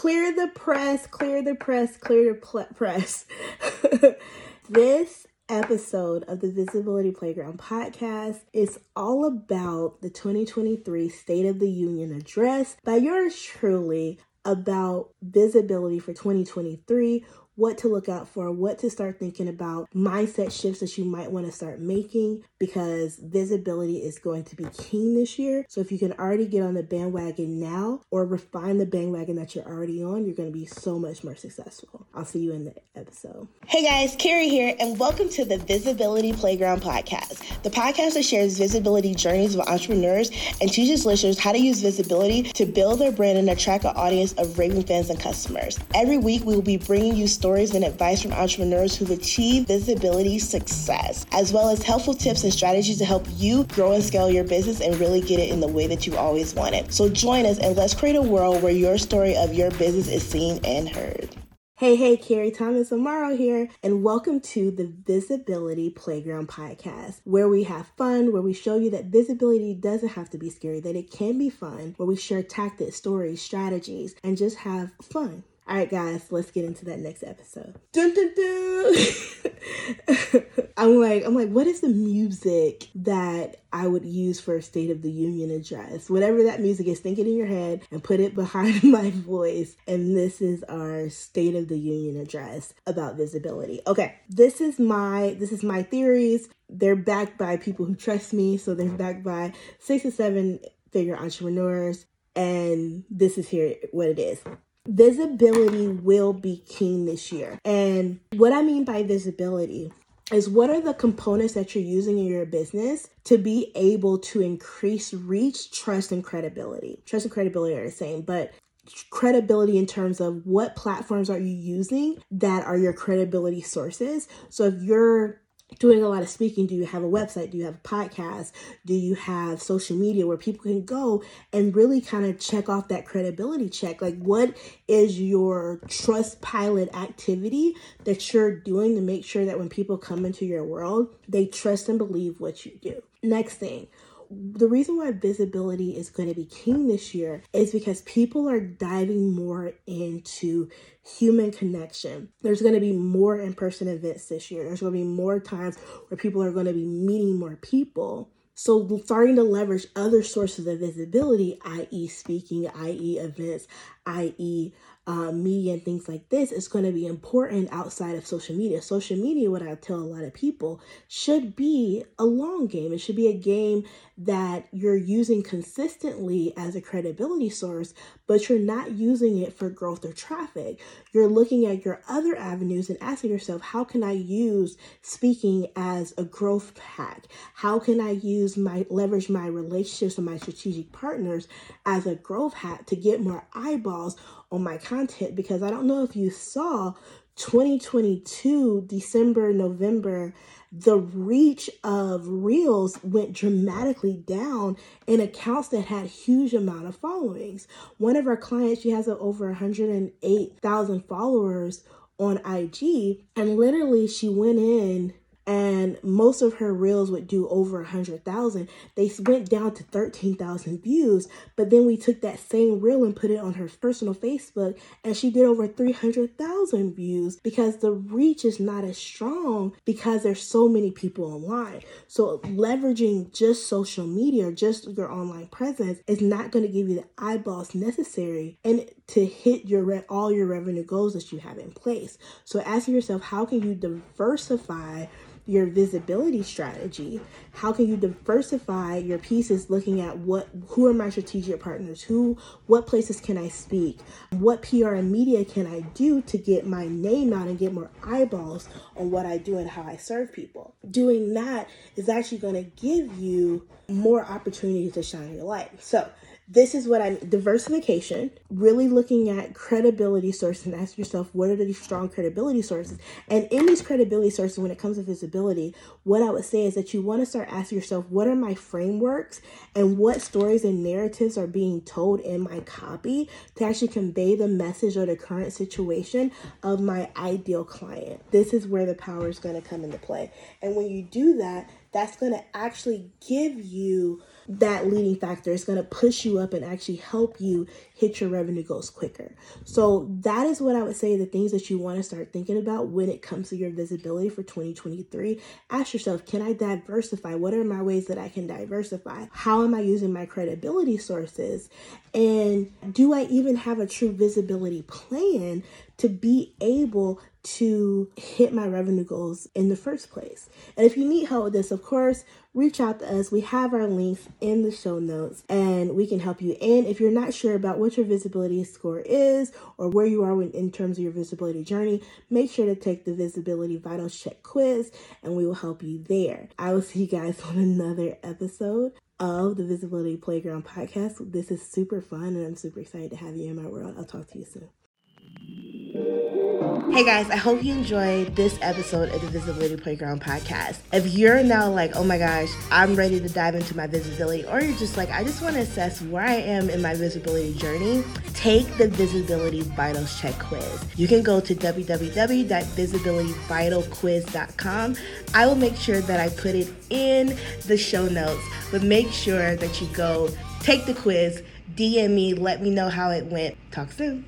clear the press, clear the press, clear the press. this episode of the Visibility Playground podcast is all about the 2023 State of the Union address by yours truly about visibility for 2023, what to look out for, what to start thinking about, mindset shifts that you might want to start making because visibility is going to be keen this year. So if you can already get on the bandwagon now or refine the bandwagon that you're already on, you're going to be so much more successful. I'll see you in the episode. Hey guys, Carrie here, and welcome to the Visibility Playground podcast, the podcast that shares visibility journeys of entrepreneurs and teaches listeners how to use visibility to build their brand and attract an audience of raving fans and customers. Every week, we will be bringing you stories stories and advice from entrepreneurs who've achieved visibility success, as well as helpful tips and strategies to help you grow and scale your business and really get it in the way that you always wanted. So join us and let's create a world where your story of your business is seen and heard. Hey, hey, Carrie Thomas Amaro here, and welcome to the Visibility Playground Podcast, where we have fun, where we show you that visibility doesn't have to be scary, that it can be fun, where we share tactics, stories, strategies, and just have fun. All right, guys, let's get into that next episode. Dun, dun, dun. I'm like, I'm like, what is the music that I would use for a State of the Union address? Whatever that music is, think it in your head and put it behind my voice. And this is our State of the Union address about visibility. Okay, this is my this is my theories. They're backed by people who trust me, so they're backed by six to seven figure entrepreneurs. And this is here what it is visibility will be keen this year. And what I mean by visibility is what are the components that you're using in your business to be able to increase reach, trust, and credibility. Trust and credibility are the same, but credibility in terms of what platforms are you using that are your credibility sources. So if you're doing a lot of speaking do you have a website? Do you have a podcast? Do you have social media where people can go and really kind of check off that credibility check? Like what is your Trustpilot activity that you're doing to make sure that when people come into your world they trust and believe what you do? Next thing the reason why visibility is going to be king this year is because people are diving more into human connection. There's going to be more in person events this year. There's going to be more times where people are going to be meeting more people. So, starting to leverage other sources of visibility, i.e., speaking, i.e., events, i.e., uh, media and things like this is going to be important outside of social media. Social media, what I tell a lot of people, should be a long game. It should be a game that you're using consistently as a credibility source, but you're not using it for growth or traffic. You're looking at your other avenues and asking yourself, how can I use speaking as a growth hack? How can I use my leverage my relationships and my strategic partners as a growth hack to get more eyeballs on my content? Because I don't know if you saw 2022, December, November the reach of reels went dramatically down in accounts that had huge amount of followings one of our clients she has over 108000 followers on ig and literally she went in and most of her reels would do over a hundred thousand. They went down to 13,000 views but then we took that same reel and put it on her personal facebook and she did over 300,000 views because the reach is not as strong because there's so many people online. So leveraging just social media or just your online presence is not going to give you the eyeballs necessary and to hit your re- all your revenue goals that you have in place. So ask yourself how can you diversify your visibility strategy. How can you diversify your pieces looking at what who are my strategic partners? Who what places can i speak? What pr and media can i do to get my name out and get more eyeballs on what i do and how i serve people? Doing that is actually going to give you more opportunities to shine your light. So this is what I'm diversification, really looking at credibility sources and ask yourself what are the strong credibility sources. And in these credibility sources, when it comes to visibility, what I would say is that you want to start asking yourself what are my frameworks and what stories and narratives are being told in my copy to actually convey the message or the current situation of my ideal client. This is where the power is going to come into play. And when you do that, that's going to actually give you that leading factor. It's going to push you up and actually help you hit your revenue goals quicker. So that is what I would say the things that you want to start thinking about when it comes to your visibility for 2023. Ask yourself, can I diversify? What are my ways that I can diversify? How am I using my credibility sources? And do I even have a true visibility plan to be able to hit my revenue goals in the first place. And if you need help with this, of course, reach out to us. We have our links in the show notes and we can help you. And if you're not sure about what your visibility score is or where you are in terms of your visibility journey, make sure to take the Visibility Vitals Check quiz and we will help you there. I will see you guys on another episode of the Visibility Playground podcast. This is super fun and I'm super excited to have you in my world. I'll talk to you soon. Hey guys, I hope you enjoyed this episode of the Visibility Playground podcast. If you're now like, oh my gosh, I'm ready to dive into my visibility, or you're just like, I just want to assess where I am in my visibility journey, take the Visibility Vitals Check quiz. You can go to www.visibilityvitalquiz.com. I will make sure that I put it in the show notes, but make sure that you go take the quiz, DM me, let me know how it went. Talk soon.